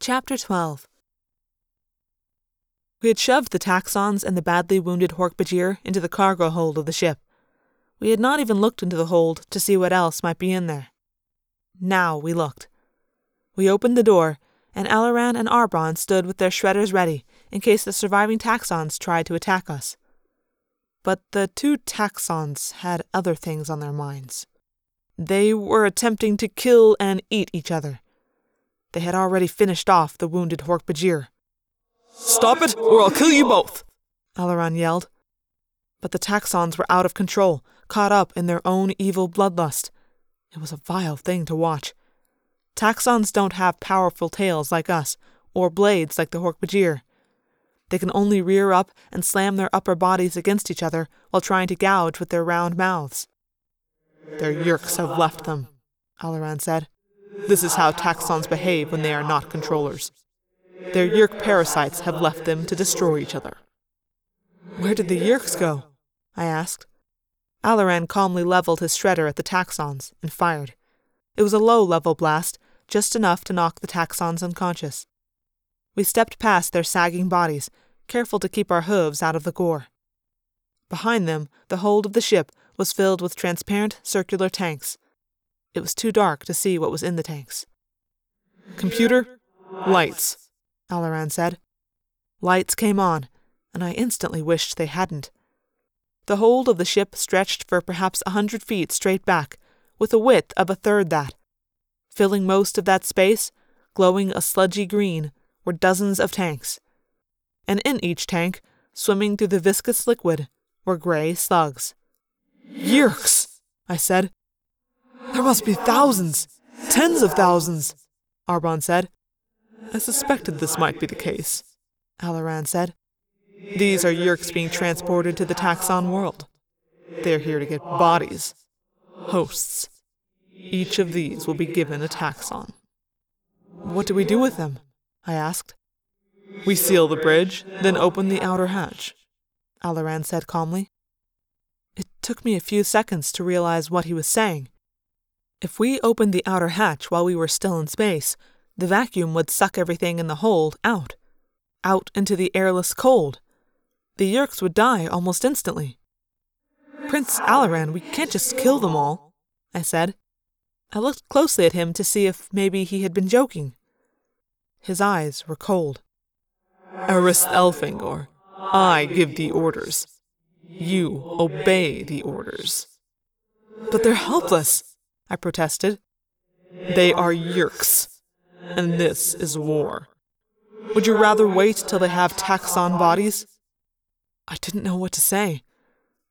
Chapter 12 We had shoved the Taxxons and the badly wounded Hork-Bajir into the cargo hold of the ship. We had not even looked into the hold to see what else might be in there. Now we looked. We opened the door, and Alloran and Arbron stood with their shredders ready in case the surviving Taxxons tried to attack us. But the two Taxxons had other things on their minds. They were attempting to kill and eat each other. They had already finished off the wounded Hork-Bajir. Stop it, or I'll kill you both! Alloran yelled. But the Taxxons were out of control, caught up in their own evil bloodlust. It was a vile thing to watch. Taxxons don't have powerful tails like us, or blades like the Hork-Bajir. They can only rear up and slam their upper bodies against each other while trying to gouge with their round mouths. Their yeerks have left them, Alloran said. This is how taxxons behave when they are not controllers. Their yeerk parasites have left them to destroy each other. Where did the yeerks go? I asked. Alloran calmly leveled his shredder at the taxxons and fired. It was a low level blast, just enough to knock the taxxons unconscious. We stepped past their sagging bodies, careful to keep our hooves out of the gore. Behind them, the hold of the ship was filled with transparent circular tanks. It was too dark to see what was in the tanks. Computer, lights, Alloran said. Lights came on, and I instantly wished they hadn't. The hold of the ship stretched for perhaps a hundred feet straight back, with a width of a third that. Filling most of that space, glowing a sludgy green, were dozens of tanks. And in each tank, swimming through the viscous liquid, were gray slugs. Yeerks, I said. There must be thousands, tens of thousands, Arbron said. I suspected this might be the case, Alloran said. These are Yeerks being transported to the Taxxon world. They're here to get bodies, hosts. Each of these will be given a taxxon. What do we do with them? I asked. We seal the bridge, then open the outer hatch, Alloran said calmly. It took me a few seconds to realize what he was saying. If we opened the outer hatch while we were still in space, the vacuum would suck everything in the hold out, out into the airless cold. The Yeerks would die almost instantly. Prince Alloran, we can't just kill them all, I said. I looked closely at him to see if maybe he had been joking. His eyes were cold. Aristh Elfangor, I give the orders. You obey the orders. But they're helpless, I protested. They are Yeerks, and this is war. Would you rather wait till they have taxxon bodies? I didn't know what to say.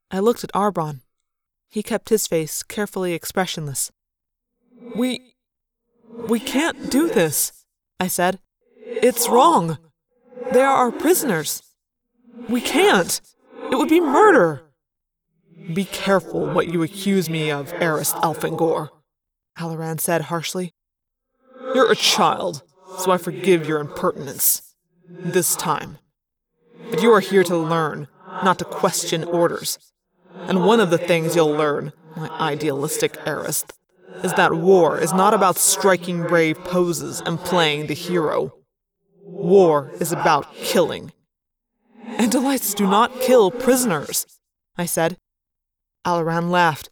I looked at Arbron. He kept his face carefully expressionless. We. we can't do this, I said. It's wrong. They are our prisoners. We can't. It would be murder. Be careful what you accuse me of, Aristh Elfangor, Alloran said harshly. You're a child, so I forgive your impertinence. This time. But you are here to learn, not to question orders. And one of the things you'll learn, my idealistic Aristh, is that war is not about striking brave poses and playing the hero. War is about killing. Andalites do not kill prisoners, I said. Alloran laughed.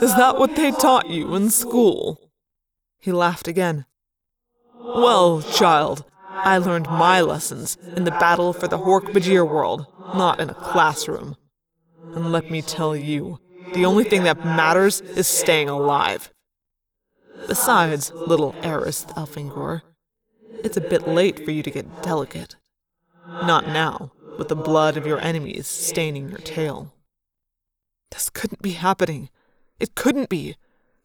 Is that what they taught you in school? He laughed again. Well, child, I learned my lessons in the battle for the Hork-Bajir world, not in a classroom. And let me tell you, the only thing that matters is staying alive. Besides, little Aristh Elfangor, it's a bit late for you to get delicate. Not now, with the blood of your enemies staining your tail. This couldn't be happening. It couldn't be.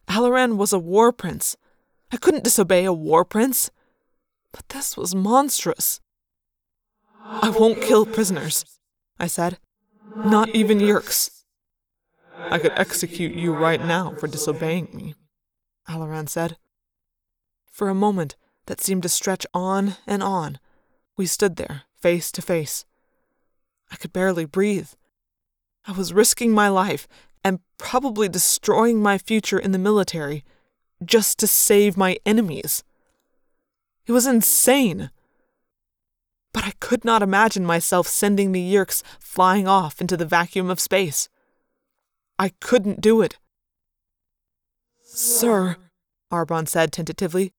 Alloran was a war prince. I couldn't disobey a war prince. But this was monstrous. I won't kill prisoners, I said. Not even Yeerks. I could execute you right now for disobeying me, Alloran said. For a moment that seemed to stretch on and on, we stood there, face to face. I could barely breathe. I was risking my life and probably destroying my future in the military just to save my enemies. It was insane. But I could not imagine myself sending the Yeerks flying off into the vacuum of space. I couldn't do it. Sir, Arbron said tentatively,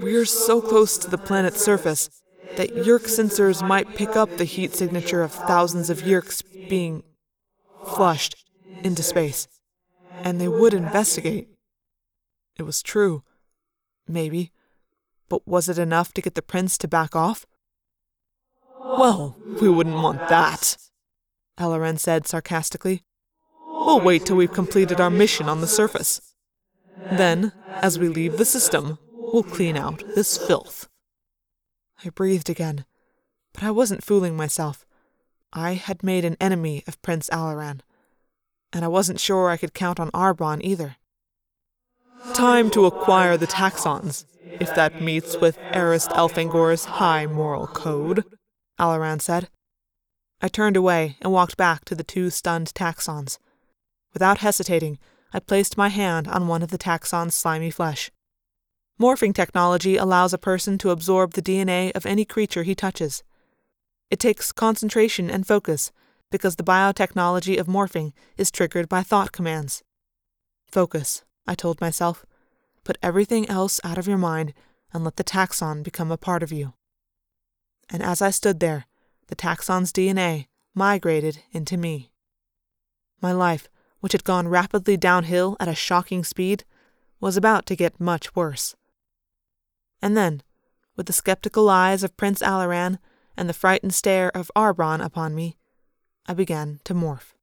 we're so close to the planet's surface that Yeerk sensors might pick up the heat signature of thousands of Yeerks being flushed into space, and they would investigate. It was true. Maybe. But was it enough to get the prince to back off? Well, we wouldn't want that, Alloran said sarcastically. We'll wait till we've completed our mission on the surface. Then, as we leave the system, we'll clean out this filth. I breathed again, but I wasn't fooling myself. I had made an enemy of Prince Alloran, and I wasn't sure I could count on Arbron either. Time to acquire the taxxons, if that meets with Aristh Elfangor's high moral code, Alloran said. I turned away and walked back to the two stunned taxxons. Without hesitating, I placed my hand on one of the taxxon's slimy flesh. Morphing technology allows a person to absorb the DNA of any creature he touches. It takes concentration and focus because the biotechnology of morphing is triggered by thought commands. Focus, I told myself. Put everything else out of your mind and let the taxxon become a part of you. And as I stood there, the taxxon's DNA migrated into me. My life, which had gone rapidly downhill at a shocking speed, was about to get much worse. And then, with the skeptical eyes of Prince Alloran and the frightened stare of Arbron upon me, I began to morph.